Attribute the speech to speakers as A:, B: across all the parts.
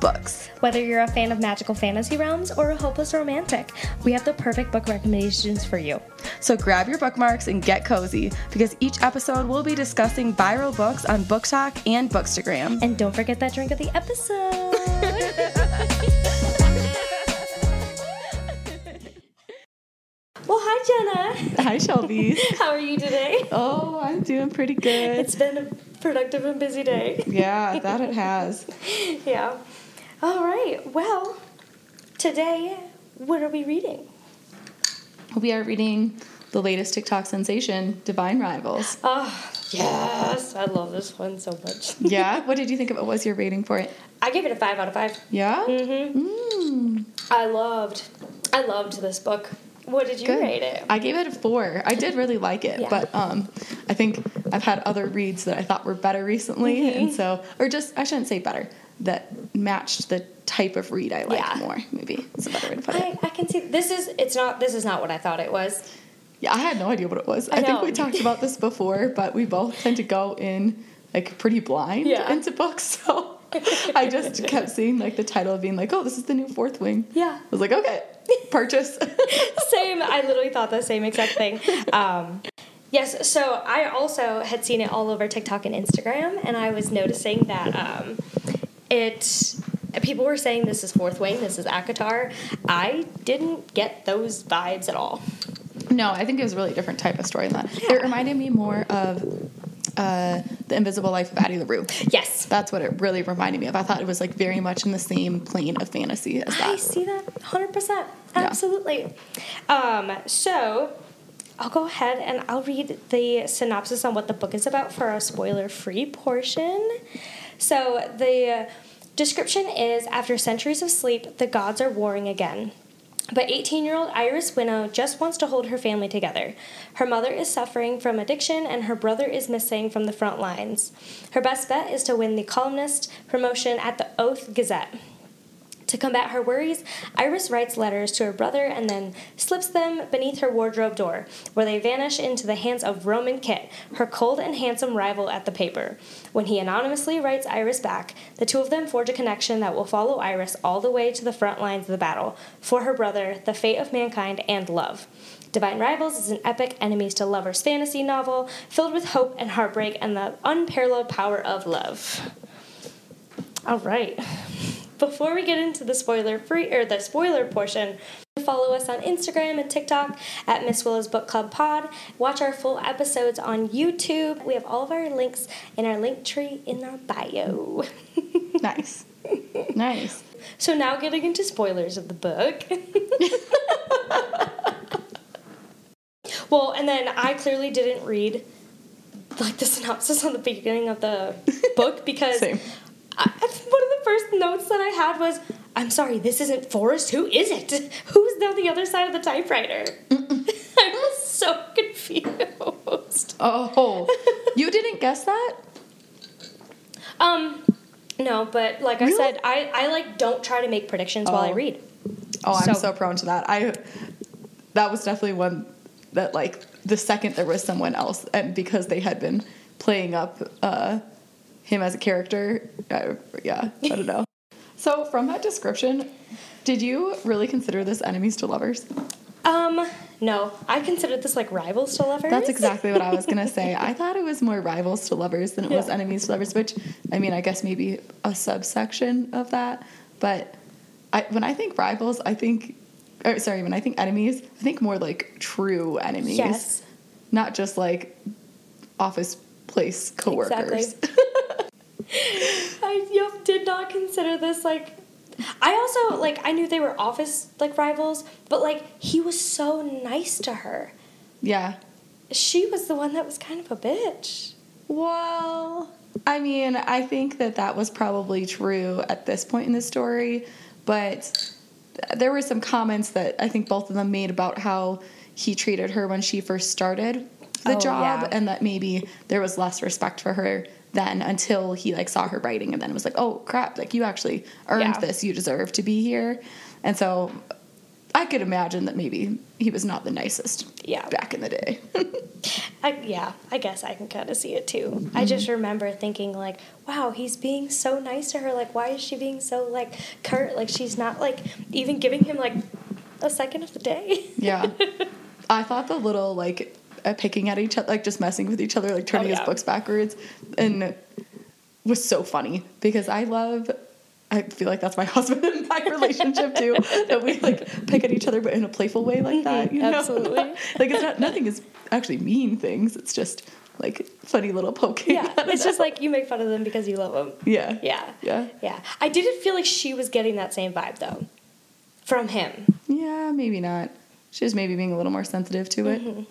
A: books.
B: Whether you're a fan of magical fantasy realms or a hopeless romantic, we have the perfect book recommendations for you.
A: So grab your bookmarks and get cozy because each episode we'll be discussing viral books on BookTok and Bookstagram.
B: And don't forget that drink of the episode. well, hi, Jenna.
A: Hi, Shelby.
B: How are you today?
A: oh, I'm doing pretty good.
B: It's been a productive and busy day.
A: yeah, that it has.
B: yeah. All right. Well, today, what are we reading?
A: We are reading the latest TikTok sensation, Divine Rivals.
B: Oh, yes. I love this one so much.
A: yeah? What did you think of it? What was your rating for it?
B: I gave it a five out of five.
A: Yeah?
B: Mm-hmm.
A: Mm.
B: I loved, I loved this book. What did you
A: Good.
B: rate it?
A: I gave it a four. I did really like it,
B: Yeah.
A: but um, I think I've had other reads that I thought were better recently,
B: Mm-hmm.
A: and so, or just I shouldn't say better, that matched the type of read I like
B: Yeah.
A: more. Maybe it's a better way to put it.
B: I, I can see this is it's not this is not what I thought it was.
A: Yeah, I had no idea what it was. I,
B: I
A: think we talked about this before, but we both tend to go in like pretty blind
B: Yeah.
A: into books, so. I just kept seeing like the title being like, oh, this is the new fourth wing.
B: Yeah.
A: I was like, okay, purchase.
B: same. I literally thought the same exact thing. Um, yes. So I also had seen it all over TikTok and Instagram, and I was noticing that um, it. People were saying this is Fourth Wing, this is ACOTAR. I didn't get those vibes at all.
A: No, I think it was a really different type of storyline.
B: Yeah.
A: It reminded me more of uh, The Invisible Life of Addie LaRue.
B: Yes.
A: That's what it really reminded me of. I thought it was like very much in the same plane of fantasy as that.
B: I see that 100%.
A: Yeah.
B: Absolutely. Um, so I'll go ahead and I'll read the synopsis on what the book is about for a spoiler free portion. So the description is after centuries of sleep, the gods are warring again. But 18 year old Iris Winnow just wants to hold her family together. Her mother is suffering from addiction and her brother is missing from the front lines. Her best bet is to win the columnist promotion at the Oath Gazette. To combat her worries, Iris writes letters to her brother and then slips them beneath her wardrobe door, where they vanish into the hands of Roman Kitt, her cold and handsome rival at the paper. When he anonymously writes Iris back, the two of them forge a connection that will follow Iris all the way to the front lines of the battle for her brother, the fate of mankind, and love. Divine Rivals is an epic enemies to lovers fantasy novel filled with hope and heartbreak and the unparalleled power of love. All right. Before we get into the spoiler free or the spoiler portion, follow us on Instagram and TikTok at Miss Willa's Book Club Pod. Watch our full episodes on YouTube. We have all of our links in our link tree in our bio.
A: Nice. nice.
B: so now getting into spoilers of the book. well, and then I clearly didn't read like the synopsis on the beginning of the book because
A: Same.
B: I, one of the first notes that I had was, "I'm sorry, this isn't Forest. Who is it? Who's on the other side of the typewriter?" I was so confused.
A: Oh, you didn't guess that?
B: Um, no, but like I said, I I like don't try to make predictions while I
A: Oh.
B: read.
A: Oh, I'm
B: So-
A: so prone to that. I that was definitely one that like the second there was someone else, and because they had been playing up uh, him as a character, I, yeah, I don't know. so from that description, did you really consider this enemies to lovers?
B: Um, no, I considered this like rivals to lovers.
A: That's exactly what I was gonna say. I thought it was more rivals to lovers than it was enemies to lovers, which I mean, I guess maybe a subsection of that. But I, when I think rivals, I think, or sorry, when I think enemies, I think more like true enemies,
B: Yes.
A: not just like office place coworkers.
B: I yep, did not consider this like. I also like I knew they were office like rivals, but like he was so nice to her.
A: yeah.
B: She was the one that was kind of a bitch.
A: Well, I mean, I think that that was probably true at this point in the story, but there were some comments that I think both of them made about how he treated her when she first started the
B: Oh,
A: job
B: yeah.
A: and that maybe there was less respect for her then until he like saw her writing and then was like, oh crap, like you actually earned
B: Yeah.
A: this. You deserve to be here. And so I could imagine that maybe he was not the nicest
B: Yeah.
A: back in the day.
B: I, yeah, I guess I can kind of see it too. I just mm-hmm. remember thinking like, wow, he's being so nice to her. Like, why is she being so like curt? Like, she's not like even giving him like a second of the day.
A: yeah. I thought the little like picking at each other, like just messing with each other, like turning
B: Oh,
A: his books backwards, and was so funny because I love. I feel like that's my husband and my relationship too. that we like pick at each other, but in a playful way like that. You know?
B: Mm-hmm. absolutely.
A: like it's not nothing is actually mean things. It's just like funny little poking.
B: yeah, it's just like you make fun of them because you love them.
A: yeah,
B: Yeah,
A: yeah,
B: yeah. I didn't feel like she was getting that same vibe though, from him.
A: yeah. Maybe not. She was maybe being a little more sensitive to it.
B: Mm-hmm.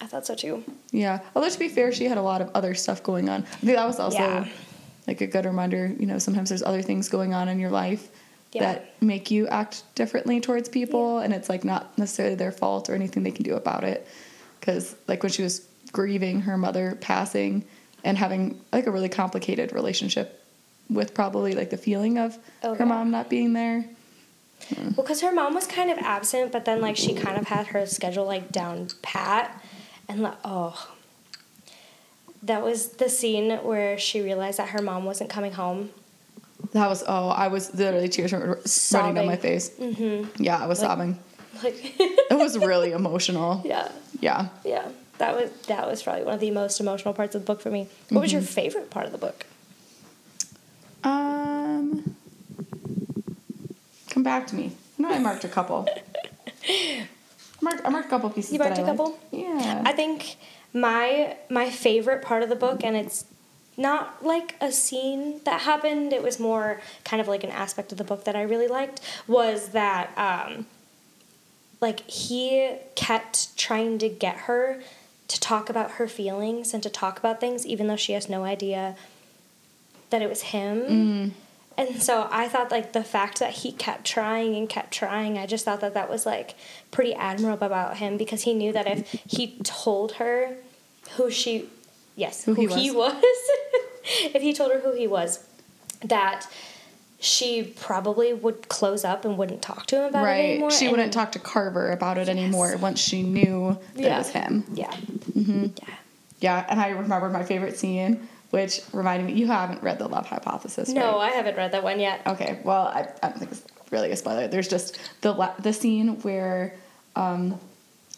B: I thought so too.
A: Yeah. Although to be fair, she had a lot of other stuff going on. I think that was also
B: Yeah.
A: like a good reminder. You know, sometimes there's other things going on in your life
B: Yeah.
A: that make you act differently towards people, and it's like not necessarily their fault or anything they can do about it. Because like when she was grieving her mother passing and having like a really complicated relationship with probably like the feeling of
B: Oh,
A: her
B: yeah.
A: mom not being there. Hmm.
B: Well, because her mom was kind of absent, but then like she kind of had her schedule like down pat, and like oh, that was the scene where she realized that her mom wasn't coming home.
A: That was oh, I was literally tears were running down my face. Mm-hmm. Yeah, I was
B: Like-
A: sobbing.
B: Like
A: It was really emotional.
B: yeah,
A: Yeah.
B: yeah. That was that was probably one of the most emotional parts of the book for me. What was your
A: Mm-hmm.
B: favorite part of the book?
A: Um, come back to me. No, I marked a couple. Mark, I marked a couple pieces.
B: You marked a
A: I liked.
B: couple?
A: Yeah.
B: I think my my favorite part of the book, and it's not like a scene that happened. It was more kind of like an aspect of the book that I really liked. Was that um, like he kept trying to get her to talk about her feelings and to talk about things, even though she has no idea that it was him.
A: Mm.
B: And so I thought like the fact that he kept trying and kept trying, I just thought that that was like pretty admirable about him because he knew that if he told her who she, yes,
A: Who
B: who,
A: he
B: he was, if he told her who he was, that she probably would close up and wouldn't talk to him about it
A: right.
B: anymore.
A: She
B: and-
A: wouldn't talk to Carver about it anymore once she knew that it was him.
B: Yeah.
A: Mm-hmm.
B: Yeah.
A: Yeah, and I remember my favorite scene, which reminded me. You haven't read the Love Hypothesis,
B: No,
A: right?
B: I haven't read that one yet.
A: Okay, well, I, I don't think it's really a spoiler. There's just the the scene where um,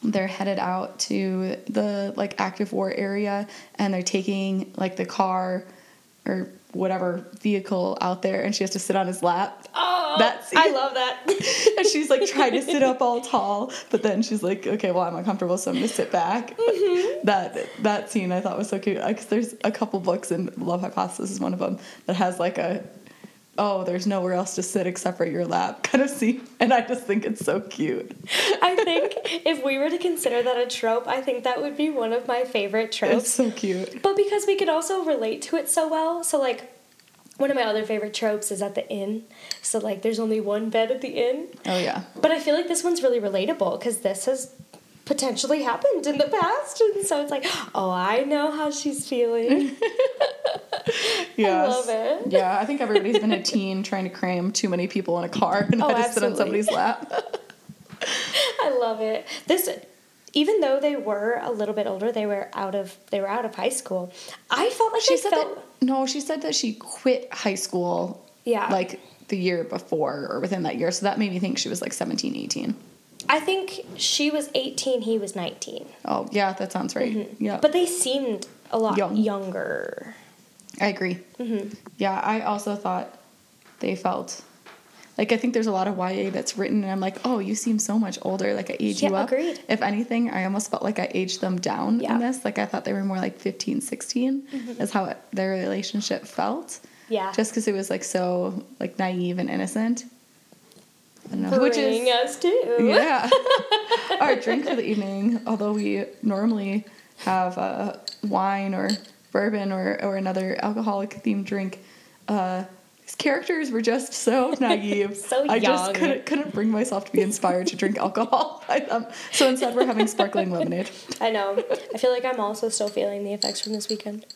A: they're headed out to the like active war area, and they're taking like the car or whatever vehicle out there, and she has to sit on his lap.
B: Oh,
A: That.
B: I love that.
A: and she's like trying to sit up all tall, but then she's like, "Okay, well, I'm uncomfortable, so I'm gonna sit back."
B: Mm-hmm.
A: That that scene I thought was so cute because there's a couple books, and Love Hypothesis is one of them that has like a, "Oh, there's nowhere else to sit except for your lap" kind of scene, and I just think it's so cute.
B: I think if we were to consider that a trope, I think that would be one of my favorite tropes.
A: It's so cute.
B: But because we could also relate to it so well, so like one of my other favorite tropes is at the inn. So like there's only one bed at the inn.
A: Oh yeah,
B: But I feel like this one's really relatable because this has potentially happened in the past. And so it's like, oh, I know how she's feeling.
A: yeah.
B: love it.
A: Yeah, I think everybody's been a teen trying to cram too many people in a car and
B: Oh,
A: had to sit on somebody's lap.
B: I love it. This even though they were a little bit older, they were out of they were out of high school. I felt like
A: She said
B: felt
A: that no, she said that she quit high school
B: yeah.
A: like the year before or within that year. So that made me think she was like 17, 18.
B: I think she was 18, he was 19.
A: Oh, yeah, that sounds right. Yeah.
B: But they seemed a lot
A: Young.
B: younger.
A: I agree.
B: Mm-hmm.
A: Yeah, I also thought they felt like I think there's a lot of YA that's written and I'm like, "Oh, you seem so much older. Like I age you up."
B: agreed.
A: If anything, I almost felt like I aged them down
B: Yeah. Mm-hmm.
A: in this. Like I thought they were more like 15, 16 is how it, their relationship felt.
B: Yeah.
A: Just cuz it was like so like naive and innocent. I don't know, which is
B: us too.
A: Yeah. Our drink for the evening, although we normally have uh, wine or bourbon or, or another alcoholic themed drink, uh, his characters were just so naive.
B: So
A: I just couldn't, couldn't bring myself to be inspired to drink alcohol. I, um, so instead, we're having sparkling lemonade.
B: I know. I feel like I'm also still feeling the effects from this weekend.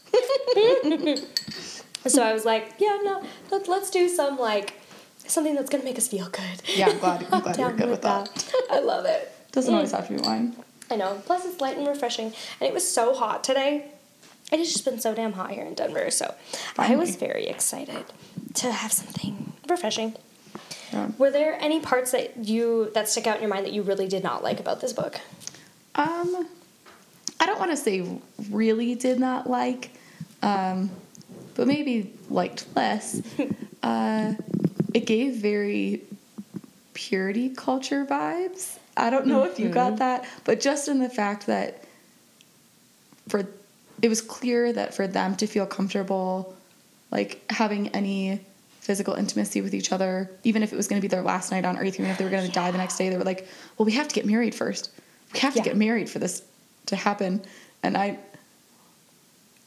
B: So I was like, yeah, no, let, let's do some like something that's gonna make us feel good.
A: Yeah, I'm glad- I'm glad you're good with that.
B: I love it.
A: Doesn't
B: Mm.
A: always have to be wine.
B: I know. Plus, it's light and refreshing, and it was so hot today. It has just been so damn hot here in Denver, so I was very excited to have something refreshing.
A: Yeah.
B: Were there any parts that you that stick out in your mind that you really did not like about this book?
A: Um, I don't want to say really did not like, um, but maybe liked less. uh, it gave very purity culture vibes. I don't know if you got mm-hmm. that, but just in the fact that for it was clear that for them to feel comfortable like having any physical intimacy with each other, even if it was going to be their last night on earth, even if they were going to die the next day, they were like, "Well, we have to get married first. We have to get married for this to happen." And I,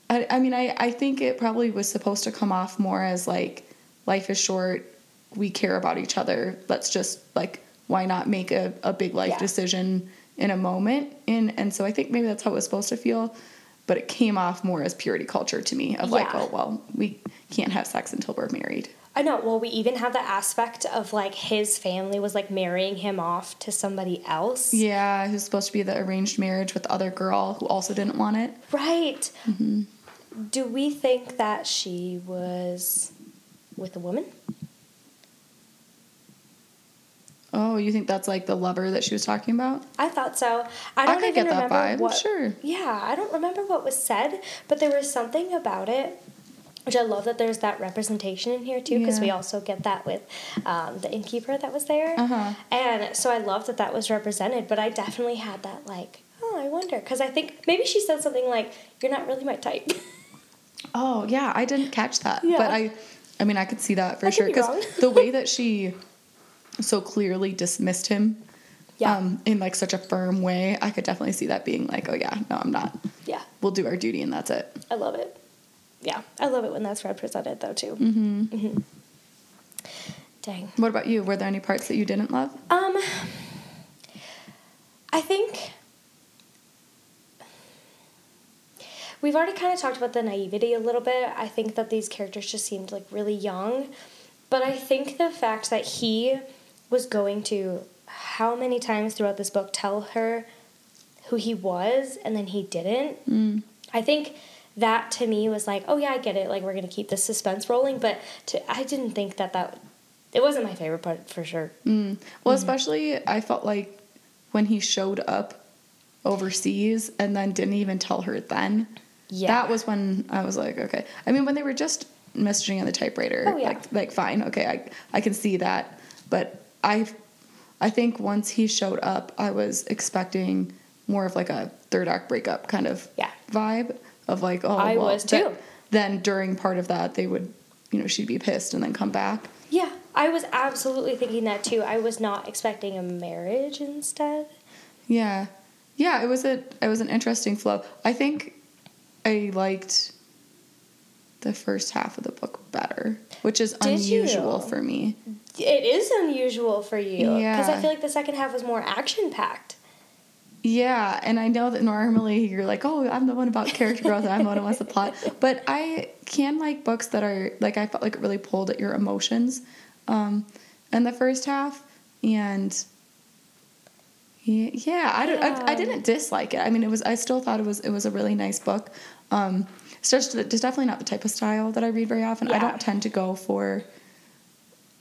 A: I, I mean, I, I think it probably was supposed to come off more as like, life is short. We care about each other. Let's just like, why not make a, a big life
B: Yeah.
A: decision in a moment? And and so I think maybe that's how it was supposed to feel. But it came off more as purity culture to me of like, oh well, we can't have sex until we're married.
B: I know. Well, we even have the aspect of like his family was like marrying him off to somebody else.
A: Yeah, was supposed to be the arranged marriage with the other girl who also didn't want it.
B: Right.
A: Mm-hmm.
B: Do we think that she was with a woman?
A: Oh, you think that's like the lover that she was talking about?
B: I thought so. I
A: I
B: don't
A: could
B: even
A: get that
B: remember
A: vibe,
B: what.
A: sure.
B: Yeah, I don't remember what was said, but there was something about it. Which I love that there's that representation in here too, because we also get that with um, the innkeeper that was there,
A: Uh-huh.
B: and so I love that that was represented. But I definitely had that like, oh, I wonder, because I think maybe she said something like, "You're not really my type."
A: Oh yeah, I didn't catch that,
B: Yeah.
A: but I, I mean, I could see that for
B: I
A: sure because the way that she so clearly dismissed him,
B: Yeah.
A: um, in like such a firm way, I could definitely see that being like, oh yeah, no, I'm not.
B: yeah,
A: We'll do our duty and that's it.
B: I love it. Yeah, I love it when that's represented though too. Mm-hmm. Dang.
A: What about you? Were there any parts that you didn't love?
B: Um, I think we've already kind of talked about the naivety a little bit. I think that these characters just seemed like really young, but I think the fact that he was going to how many times throughout this book tell her who he was and then he didn't. I think that to me was like, oh yeah, I get it. Like we're gonna keep the suspense rolling, but to, I didn't think that that it wasn't my favorite part for sure.
A: Mm. Well, especially I felt like when he showed up overseas and then didn't even tell her then.
B: Yeah.
A: That was when I was like, okay. I mean, when they were just messaging on the typewriter,
B: Oh, yeah.
A: like like fine, okay, I I can see that. But I I think once he showed up, I was expecting more of like a third act breakup kind of
B: Yeah.
A: vibe of like, oh,
B: I
A: well,
B: was too.
A: Then during part of that, they would, you know, she'd be pissed and then come back.
B: Yeah, I was absolutely thinking that too. I was not expecting a marriage instead.
A: Yeah, yeah. It was a it was an interesting flow. I think I liked the first half of the book better, which is
B: Did
A: unusual
B: you?
A: for me.
B: It is unusual for you because I feel like the second half was more action packed.
A: Yeah, and I know that normally you're like, oh, I'm the one about character growth, and I'm the one who wants the plot. But I can like books that are like I felt like it really pulled at your emotions, um, in the first half, and yeah, yeah I don't, I, I didn't dislike it. I mean, it was I still thought it was it was a really nice book. Um, it's just it's definitely not the type of style that I read very often. I don't tend to go for,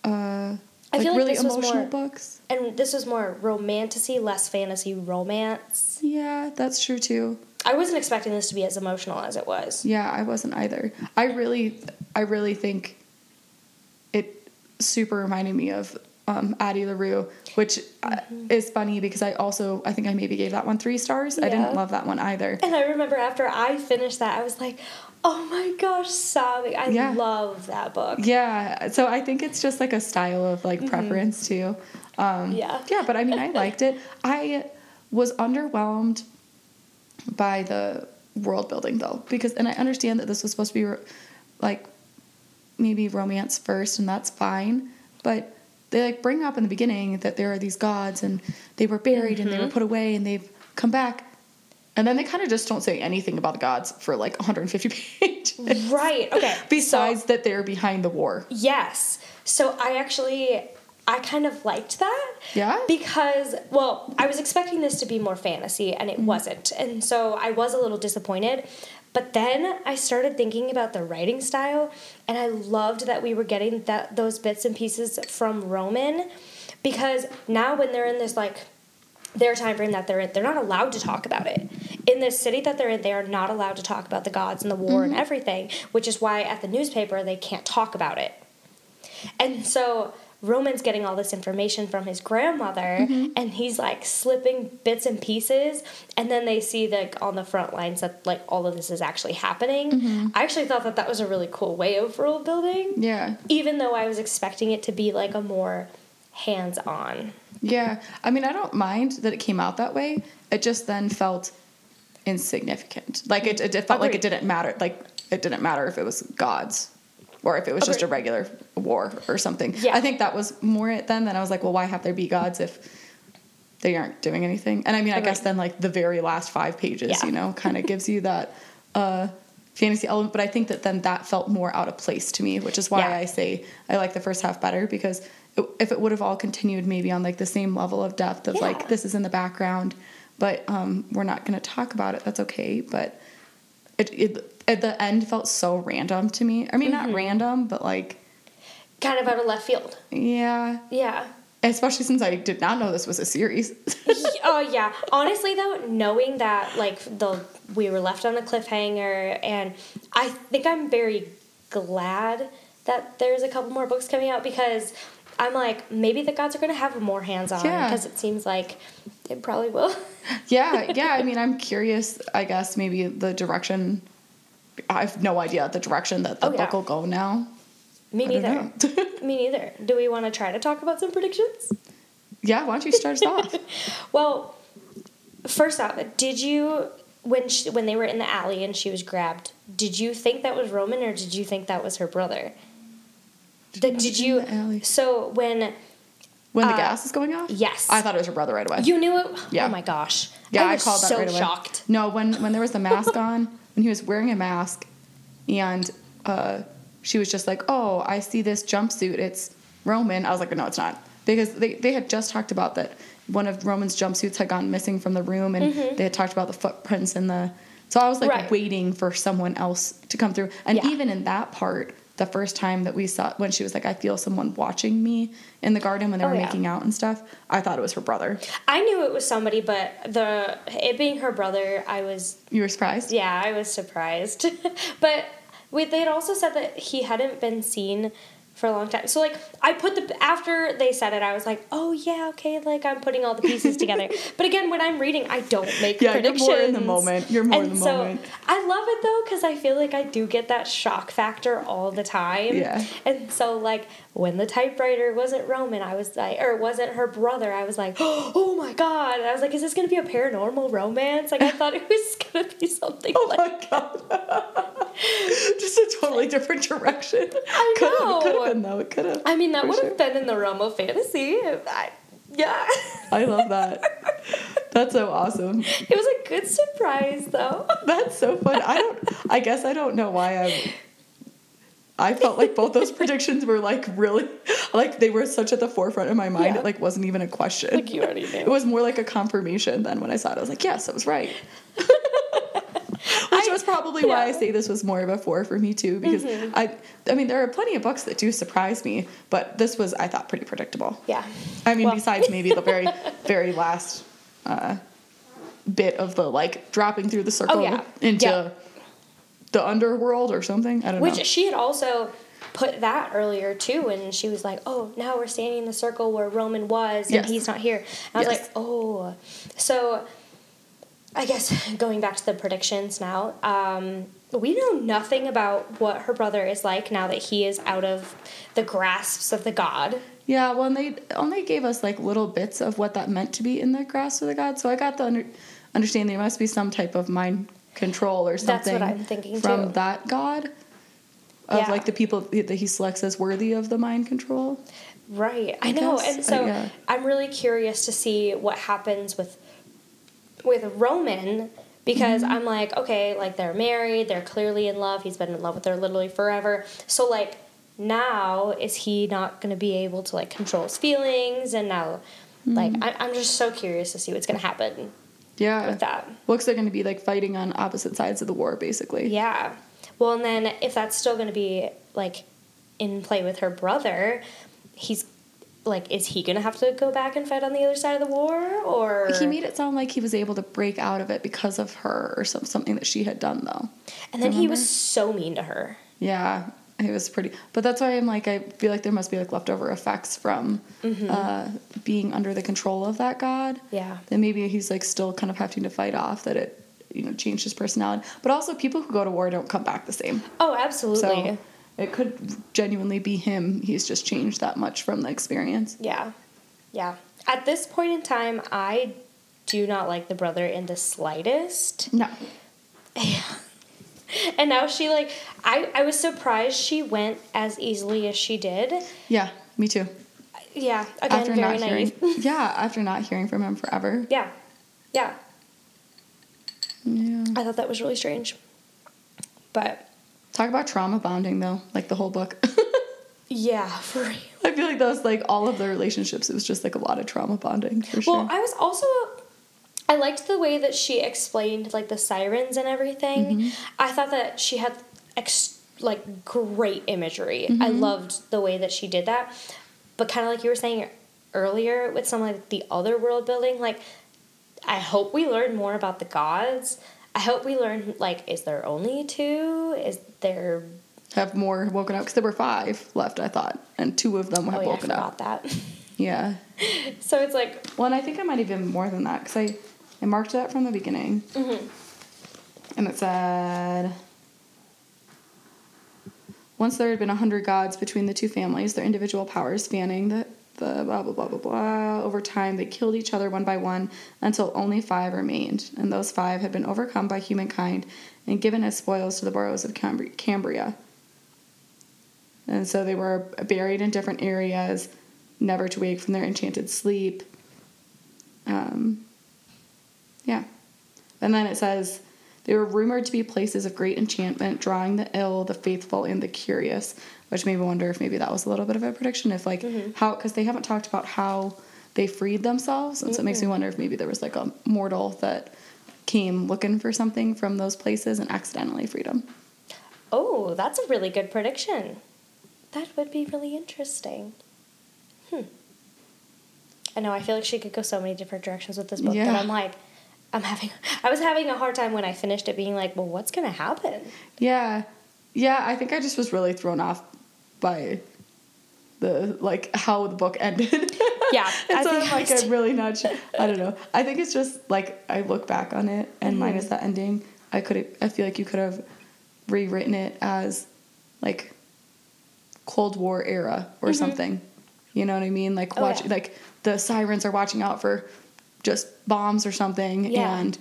A: uh,
B: I
A: like
B: feel like
A: really emotional
B: more-
A: books.
B: And this was more romantasy, less fantasy romance.
A: Yeah, that's true too.
B: I wasn't expecting this to be as emotional as it was.
A: Yeah, I wasn't either. I really, I really think it super reminded me of um, Addie LaRue, which uh is funny because I also, I think I maybe gave that one three stars. I didn't love that one either.
B: And I remember after I finished that, I was like, oh my gosh, sobbing. I
A: Yeah.
B: love that book.
A: Yeah, so I think it's just like a style of like preference too. Um,
B: Yeah.
A: Yeah, but I mean, I liked it. I was underwhelmed by the world building though, because, and I understand that this was supposed to be like maybe romance first, and that's fine, but they like bring up in the beginning that there are these gods and they were buried and they were mm-hmm. put away and they've come back. And then they kind of just don't say anything about the gods for like 150 pages.
B: Right. Okay.
A: Besides that they're behind the war.
B: Yes. So I actually I kind of liked that.
A: Yeah?
B: Because well, I was expecting this to be more fantasy and it mm-hmm. wasn't. And so I was a little disappointed. But then I started thinking about the writing style and I loved that we were getting that those bits and pieces from Roman because now when they're in this like their time frame that they're in, they're not allowed to talk about it. In this city that they're in, they are not allowed to talk about the gods and the war and mm-hmm. everything, which is why at the newspaper they can't talk about it. And so Roman's getting all this information from his grandmother, mm-hmm. and he's like slipping bits and pieces. And then they see like on the front lines that like all of this is actually happening. Mm-hmm. I actually thought that that was a really cool way of world building,
A: Yeah.
B: even though I was expecting it to be like a more hands on.
A: Yeah. I mean, I don't mind that it came out that way. It just then felt insignificant. Like it, it, it felt like it didn't matter. Like it didn't matter if it was gods or if it was just a regular war or something.
B: Yeah.
A: I think that was more it then. Then I was like, well, why have there be gods if they aren't doing anything? And I mean, I guess then like the very last five pages,
B: Yeah.
A: you know, kind of gives you that uh, fantasy element. But I think that then that felt more out of place to me, which is why
B: Yeah.
A: I say I like the first half better because it, if it would have all continued maybe on like the same level of depth of
B: Yeah.
A: like this is in the background, but um, we're not going to talk about it. That's okay. But it, it at the end felt so random to me. I mean,
B: Mm-hmm.
A: not random, but like
B: Kind of out of left field.
A: yeah.
B: Yeah.
A: Especially since I did not know this was a series.
B: oh yeah. Honestly though, knowing that like the we were left on a cliffhanger and I think I'm very glad that there's a couple more books coming out because I'm like maybe the gods are going to have more hands on
A: Yeah.
B: because it seems like it probably will.
A: yeah, yeah. I mean, I'm curious. I guess maybe the direction. I have no idea the direction that the
B: Oh, yeah.
A: book will go now.
B: Me neither. Me neither. Do we want to try to talk about some predictions?
A: yeah, why don't you start us off?
B: Well, first off, did you when she, when they were in the alley and she was grabbed? Did you think that was Roman or did you think that was her brother? Did, did you?
A: The.
B: So when
A: When the
B: Uh,
A: gas is going off?
B: yes.
A: I thought it was her brother right away.
B: you knew it,
A: Yeah.
B: oh my gosh!
A: yeah,
B: I
A: I,
B: was
A: called that
B: so
A: right away.
B: shocked.
A: No, when when there was the mask on, when he was wearing a mask, and uh, she was just like, "Oh, I see this jumpsuit. It's Roman." I was like, "No, it's not," because they they had just talked about that one of Roman's jumpsuits had gone missing from the room, and they had talked about the footprints in the. So I was like
B: Mm-hmm. Right.
A: waiting for someone else to come through, and
B: Yeah.
A: even in that part. The first time that we saw when she was like, I feel someone watching me in the garden when they
B: Oh,
A: were
B: yeah.
A: making out and stuff. I thought it was her brother.
B: I knew it was somebody, but the it being her brother, I was
A: You were surprised?
B: yeah, I was surprised. but wait, they had also said that he hadn't been seen for a long time. So like I put the after they said it, I was like, oh yeah, okay, like I'm putting all the pieces together. But again, when I'm reading, I don't make
A: Yeah, you're
B: predictions.
A: more in the moment. You're more in
B: And
A: the
B: so
A: moment.
B: I love it though because I feel like I do get that shock factor all the time.
A: Yeah.
B: And so like when the typewriter wasn't Roman, I was like, or it wasn't her brother, I was like, oh my god! And I was like, is this gonna be a paranormal romance? Like I thought it was gonna be something
A: Oh
B: like.
A: my god. Just a totally different direction.
B: I know.
A: it could been though. It could have.
B: I mean, that would
A: sure.
B: have been in the realm of fantasy. I, yeah.
A: I love that. That's so awesome.
B: It was a good surprise, though.
A: That's so fun. I don't. I guess I don't know why I. I felt like both those predictions were like really, like they were such at the forefront of my mind.
B: Yeah.
A: It like wasn't even a question.
B: Like you already knew.
A: It was more like a confirmation than when I saw it. I was like, yes, I was right. Which
B: I-
A: was probably why I.
B: Mm-hmm.
A: say this was more of a four for me too, because I, I mean, there are plenty of books that do surprise me, but this was I thought pretty predictable.
B: Yeah.
A: I mean,
B: Well-
A: besides maybe the very, very last uh, bit of the like dropping through the circle
B: Oh, yeah.
A: into
B: Yeah.
A: the underworld or something. I don't
B: Which
A: know.
B: Which she had also put that earlier too, and she was like, "Oh, now we're standing in the circle where Roman was, and
A: Yes.
B: he's not here." And I was
A: Yes.
B: like, "Oh." So, I guess going back to the predictions now, um, we know nothing about what her brother is like now that he is out of the grasps of the god.
A: Yeah, well, and they only gave us like little bits of what that meant to be in the grasp of the god. So I got the under, understanding there must be some type of mind control or
B: That's
A: something
B: what I'm thinking,
A: from
B: too.
A: that god of
B: Yeah.
A: like the people that he selects as worthy of the mind control.
B: Right. I,
A: I
B: know.
A: guess,
B: And so
A: uh, yeah.
B: I'm really curious to see what happens with with Roman because mm-hmm. I'm like, okay, like they're married, they're clearly in love. He's been in love with her literally forever. So like now is he not going to be able to like control his feelings and now like mm-hmm. I, I'm just so curious to see what's going to happen
A: Yeah.
B: with that.
A: Looks like they're going to be like fighting on opposite sides of the war, basically.
B: Yeah. Well, and then if that's still going to be like in play with her brother, he's like, is he to have to go back and fight on the other side of the war, or
A: He made it sound like he was able to break out of it because of her or some, something that she had done, though.
B: And then he was so mean to her.
A: Yeah, he was pretty. But that's why I'm like, I feel like there must be like leftover effects from
B: Mm-hmm.
A: uh, being under the control of that god.
B: Yeah.
A: Then maybe he's like still kind of having to fight off that it, you know, changed his personality. But also, people who go to war don't come back the same.
B: Oh, absolutely.
A: So it could genuinely be him. He's just changed that much from the experience.
B: Yeah. Yeah. At this point in time, I do not like the brother in the slightest.
A: No.
B: And now she like I I was surprised she went as easily as she did.
A: Yeah, me too.
B: Yeah, again
A: after
B: very
A: not
B: naive.
A: hearing, yeah, after not hearing from him forever.
B: yeah. Yeah.
A: Yeah.
B: I thought that was really strange. But
A: Talk about trauma bonding though, like the whole book.
B: yeah, for real.
A: I feel like that was like all of the relationships. It was just like a lot of trauma bonding for sure.
B: Well, I was also I liked the way that she explained like the sirens and everything.
A: Mm-hmm.
B: I thought that she had ex- like great imagery. I
A: Mm-hmm.
B: loved the way that she did that. But kind of like you were saying earlier with some like the other world building, like I hope we learn more about the gods. I hope we learn like is there only two? Is there
A: have more woken up because there were five left, I thought, and two of them have
B: Oh yeah, I
A: woken
B: forgot
A: up.
B: that.
A: Yeah.
B: so it's like
A: Well, and I think I might even more than that because I, I marked that from the beginning,
B: Mm-hmm.
A: and it said. Once there had been a hundred gods between the two families, their individual powers spanning the, the blah blah blah blah blah. Over time, they killed each other one by one until only five remained, and those five had been overcome by humankind and given as spoils to the boroughs of Cambri- Cambria. And so they were buried in different areas, never to wake from their enchanted sleep. Um, yeah. And then it says they were rumored to be places of great enchantment, drawing the ill, the faithful, and the curious, which made me wonder if maybe that was a little bit of a prediction. If, like, how, because they haven't talked about how they freed themselves. And so it makes me wonder if maybe there was, like, a mortal that came looking for something from those places and accidentally freed them.
B: Oh, that's a really good prediction. That would be really interesting. Hmm. I know, I feel like she could go so many different directions with this book that
A: Yeah.
B: I'm like, I'm having, I was having a hard time when I finished it being like, well, what's going to happen?
A: Yeah. Yeah, I think I just was really thrown off by the like how the book ended.
B: Yeah,
A: and
B: I
A: so
B: think
A: I'm like I'm really not sure. I don't know. I think it's just like I look back on it and
B: Mm-hmm.
A: minus that ending, I could I feel like you could have rewritten it as like Cold War era or something. You know what I mean? Like
B: Mm-hmm. Oh, yeah.
A: like the sirens are watching out for just bombs or something
B: Yeah.
A: and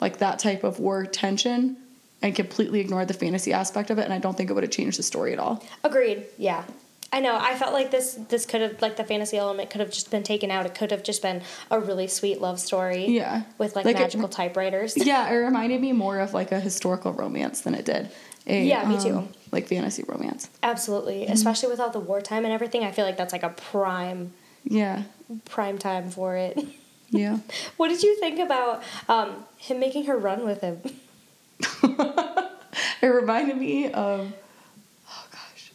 A: like that type of war tension and completely ignored the fantasy aspect of it and I don't think it would have changed the story at all.
B: Agreed. Yeah. I know. I felt like this this could have like the fantasy element could have just been taken out. It could have just been a really sweet love story.
A: Yeah.
B: With like,
A: Like it-
B: magical typewriters.
A: Yeah, it reminded me more of like a historical romance than it did. A,
B: Yeah, me
A: um,
B: too.
A: Like fantasy romance.
B: Absolutely. Especially with all the wartime and everything. I feel like that's like a prime
A: Yeah.
B: prime time for it.
A: Yeah.
B: What did you think about um, him making her run with him?
A: it reminded me of oh gosh.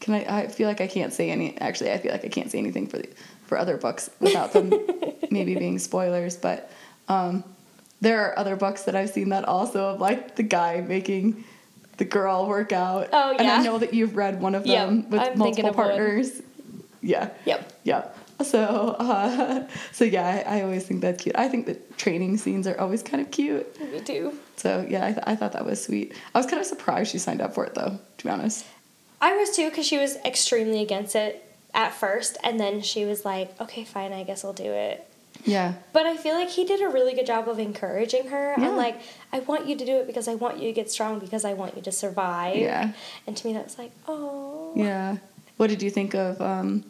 A: Can I I feel like I can't say any actually I feel like I can't say anything for the for other books without them maybe being spoilers, but um there are other books that I've seen that also of like the guy making the girl work out.
B: Oh, yeah.
A: And I know that you've read one of
B: Yep,
A: them with
B: I'm
A: multiple
B: of one.
A: partners. Yeah.
B: Yep.
A: Yep. So, uh, so yeah, I, I always think that's cute. I think the training scenes are always kind of cute.
B: Me too.
A: So yeah, I, th- I thought that was sweet. I was kind of surprised she signed up for it though, to be honest.
B: I was too because she was extremely against it at first, and then she was like, "Okay, fine, I guess I'll do it."
A: Yeah.
B: But I feel like he did a really good job of encouraging her.
A: Yeah.
B: I'm like, I want you to do it because I want you to get strong because I want you to survive.
A: Yeah.
B: And to me, that was like, oh.
A: Yeah. What did you think of um,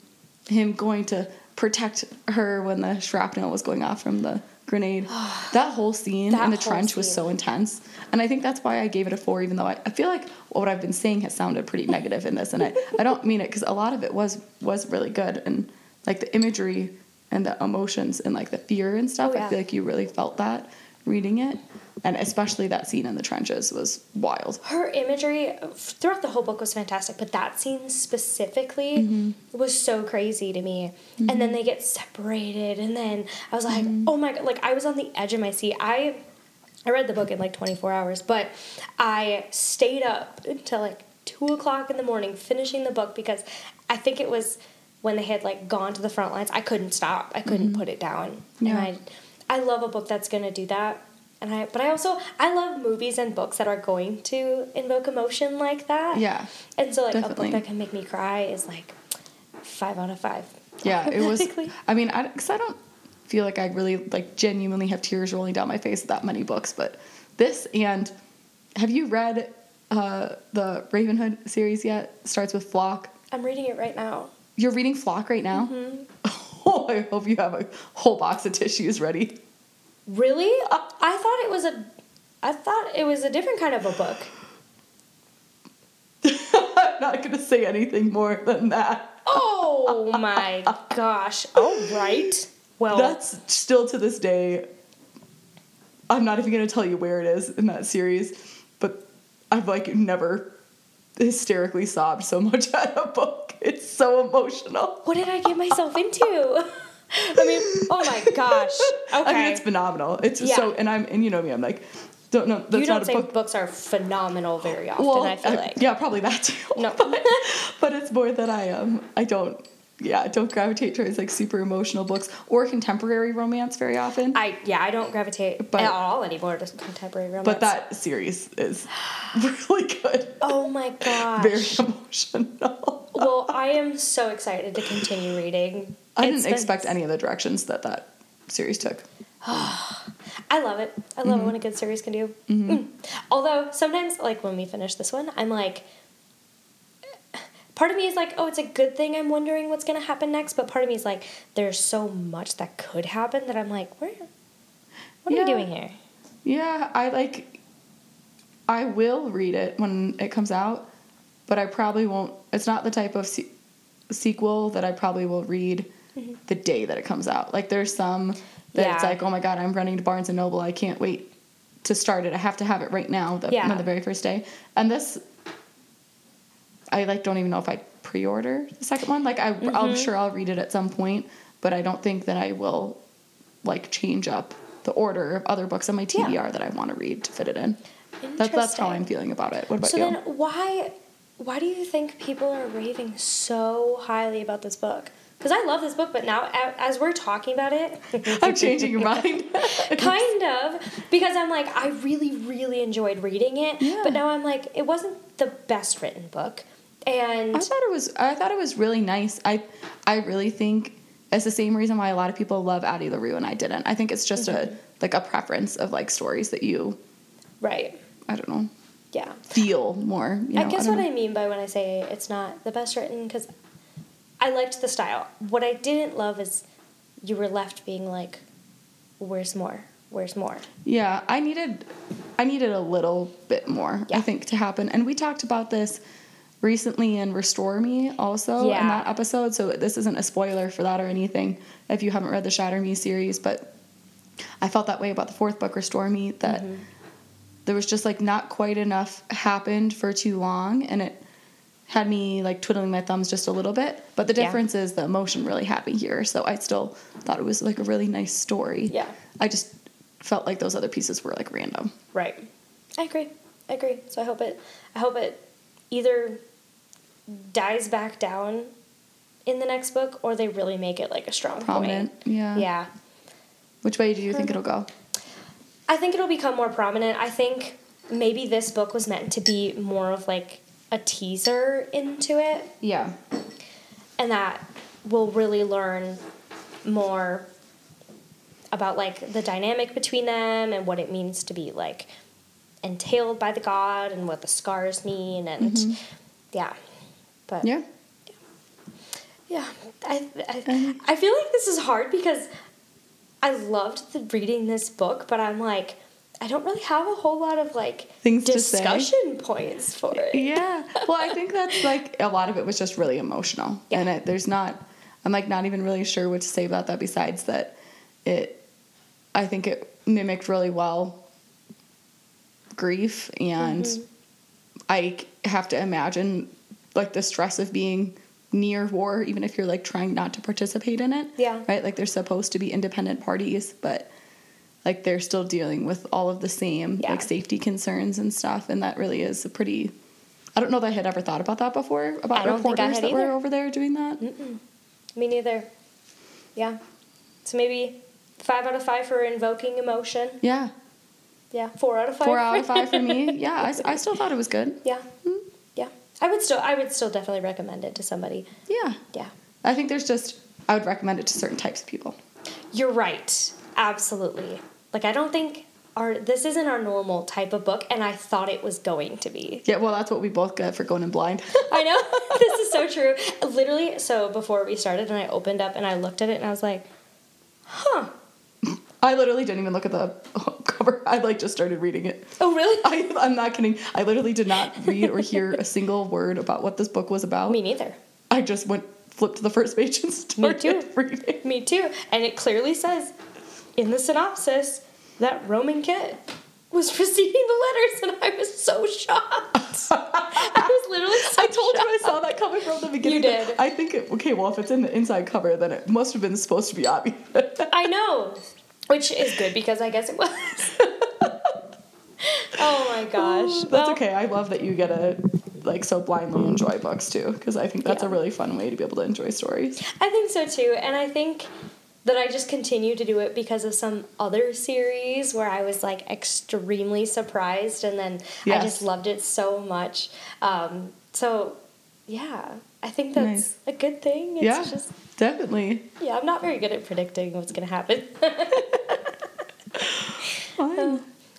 A: him going to protect her when the shrapnel was going off from the grenade. that whole scene
B: That
A: in the trench was so intense. And I think that's why I gave it a four, even though I, I feel like what I've been saying has sounded pretty negative in this. And I, I don't mean it because a lot of it was was really good. And like the imagery and the emotions and like the fear and stuff,
B: Oh, yeah.
A: I feel like you really felt that reading it. And especially that scene in the trenches was wild.
B: her imagery throughout the whole book was fantastic, but that scene specifically
A: Mm-hmm.
B: was so crazy to me. And then they get separated, and then I was like,
A: Mm-hmm.
B: oh my god! Like I was on the edge of my seat. I I read the book in like twenty four hours, but I stayed up until like two o'clock in the morning finishing the book because I think it was when they had like gone to the front lines. I couldn't stop. I couldn't put it down,
A: Yeah.
B: and I I love a book that's gonna do that. And I, but I also I love movies and books that are going to invoke emotion like that.
A: Yeah.
B: And so like a book that can make me cry is like five out of five.
A: Yeah, it was. I mean, I, cause I don't feel like I really like genuinely have tears rolling down my face with that many books, but this and have you read uh, the Ravenhood series yet? Starts with Flock.
B: I'm reading it right now.
A: You're reading Flock right now.
B: Mm-hmm.
A: Oh, I hope you have a whole box of tissues ready.
B: Really? Uh, I thought it was a I thought it was a different kind of a book.
A: I'm not gonna say anything more than that.
B: Oh my gosh. All right. Well,
A: That's still to this day. I'm not even gonna tell you where it is in that series, but I've like never hysterically sobbed so much at a book. It's so emotional.
B: what did I get myself into? I mean, oh my gosh. Okay.
A: I mean, it's phenomenal. It's
B: Yeah.
A: so, and I'm, and you know me, I'm like, don't know. That's
B: you don't
A: not a
B: say
A: book.
B: books are phenomenal very often,
A: well,
B: I feel like.
A: yeah, probably that too.
B: No.
A: but, but it's more that I um, I don't. Yeah, don't gravitate towards like super emotional books or contemporary romance very often.
B: I yeah, I don't gravitate
A: But-
B: at all anymore to contemporary romance.
A: but that series is really good.
B: Oh my gosh.
A: Very emotional.
B: well, I am so excited to continue reading.
A: I
B: It's
A: didn't
B: been-
A: expect any of the directions that that series took.
B: I love it. I love it when a good series can do. Mm. Although sometimes, like when we finish this one, I'm like, part of me is like, oh, it's a good thing I'm wondering what's gonna happen next. But part of me is like, there's so much that could happen that I'm like, where? What are
A: Yeah.
B: we doing here?
A: Yeah, I like. I will read it when it comes out, but I probably won't. It's not the type of se- sequel that I probably will read mm-hmm. the day that it comes out. Like there's some that it's like, oh my god, I'm running to Barnes and Noble. I can't wait to start it. I have to have it right now. The,
B: Yeah.
A: on the very first day. And this, I like don't even know if I pre-order the second one. Like I, I'm mm-hmm. sure I'll read it at some point, but I don't think that I will like change up the order of other books on my TBR
B: Yeah.
A: that I want to read to fit it in. That, that's how I'm feeling about it. What about
B: So
A: you?
B: then, why, why do you think people are raving so highly about this book? Because I love this book, but now as we're talking about it,
A: I'm changing your mind.
B: kind of because I'm like I really really enjoyed reading it,
A: Yeah.
B: but now I'm like it wasn't the best written book, and
A: I thought it was. I thought it was really nice. I, I really think it's the same reason why a lot of people love Addie LaRue and I didn't. I think it's just
B: Mm-hmm.
A: a like a preference of like stories that you,
B: right,
A: I don't know,
B: yeah.
A: feel more. You know,
B: I guess
A: don't
B: what
A: know.
B: I mean by when I say it's not the best written because I liked the style. What I didn't love is you were left being like, "Where's more? Where's more?"
A: Yeah, I needed I needed a little bit more, I think, to happen. And we talked about this recently in Restore Me also
B: Yeah.
A: in that episode. So this isn't a spoiler for that or anything if you haven't read the Shatter Me series, but I felt that way about the fourth book, Restore Me, that
B: Mm-hmm.
A: there was just like not quite enough happened for too long and it had me like twiddling my thumbs just a little bit. But the
B: Yeah.
A: difference is the emotion really me here. So I still thought it was like a really nice story.
B: Yeah.
A: I just felt like those other pieces were like random.
B: Right. I agree. I agree. So I hope it. I hope it either dies back down in the next book, or they really make it like a strong
A: Prominent.
B: point.
A: Yeah.
B: Yeah.
A: Which way do you think hmm. it'll go?
B: I think it'll become more prominent. I think maybe this book was meant to be more of like a teaser into it,
A: Yeah.
B: and that we'll really learn more about like the dynamic between them and what it means to be like entailed by the god and what the scars mean and mm-hmm. yeah but
A: Yeah.
B: yeah I, I, I feel like this is hard because I loved the, reading this book, but I'm like, I don't really have a whole lot of like
A: Things
B: discussion points for it.
A: Yeah. Well, I think that's like a lot of it was just really emotional.
B: Yeah.
A: And it, there's not, I'm like not even really sure what to say about that besides that it, I think it mimicked really well grief and
B: Mm-hmm.
A: I have to imagine like the stress of being near war, even if you're like trying not to participate in it.
B: Yeah.
A: Right? Like they're supposed to be independent parties, but like they're still dealing with all of the same
B: Yeah.
A: like safety concerns and stuff. And that really is a pretty, I don't know that I had ever thought about that before about
B: I I
A: reporters that were over there doing that.
B: Me neither. Yeah. So maybe five out of five for invoking emotion.
A: Yeah.
B: Yeah. Four out of five.
A: Four out of five for me. Yeah. I still thought it was good.
B: yeah. Yeah. I would still I would still definitely recommend it to somebody.
A: Yeah.
B: Yeah.
A: I think there's just, I would recommend it to certain types of people.
B: You're right. Absolutely. Like I don't think our this isn't our normal type of book and I thought it was going to be.
A: Yeah. Well, that's what we both got for going in blind.
B: I know. this is so true. Literally, so before we started and I opened up and I looked at it and I was like, "Huh.
A: I literally didn't even look at the cover. I like just started reading it.
B: Oh, really?"
A: I, I'm not kidding. I literally did not read or hear a single word about what this book was about.
B: Me neither.
A: I just went flipped to the first page and started
B: too.
A: reading.
B: Me too. And it clearly says in the synopsis that Roman Kitt was receiving the letters, and I was so shocked. I was literally so
A: I told you I saw that coming from the beginning.
B: You did.
A: I think it, okay. Well, if it's in the inside cover, then it must have been supposed to be obvious.
B: I know, which is good because I guess it was. oh my gosh.
A: That's
B: Well,
A: okay. I love that you get to like so blindly enjoy books too, because I think that's a really fun way to be able to enjoy stories.
B: I think so too, and I think that I just continue to do it because of some other series where I was like extremely surprised, and then I just loved it so much. Um, so, yeah, I think that's
A: Nice.
B: a good thing. It's
A: yeah,
B: just
A: definitely.
B: yeah, I'm not very good at predicting what's gonna happen.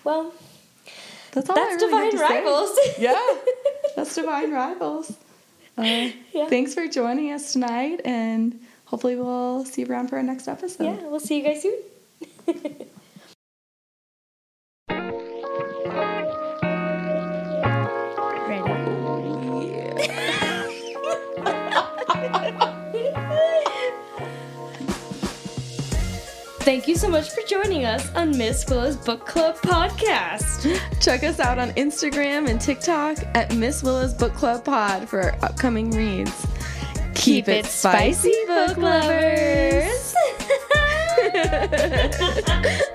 B: Well,
A: That's all.
B: that's
A: really
B: divine rivals.
A: yeah, that's divine rivals. Uh,
B: Yeah.
A: Thanks for joining us tonight, and hopefully we'll see you around for our next episode.
B: yeah, we'll see you guys soon. Thank you so much for joining us on Miss Willa's Book Club podcast.
C: Check us out on Instagram and TikTok at Miss Willa's Book Club Pod for our upcoming reads.
B: Keep it spicy, book lovers.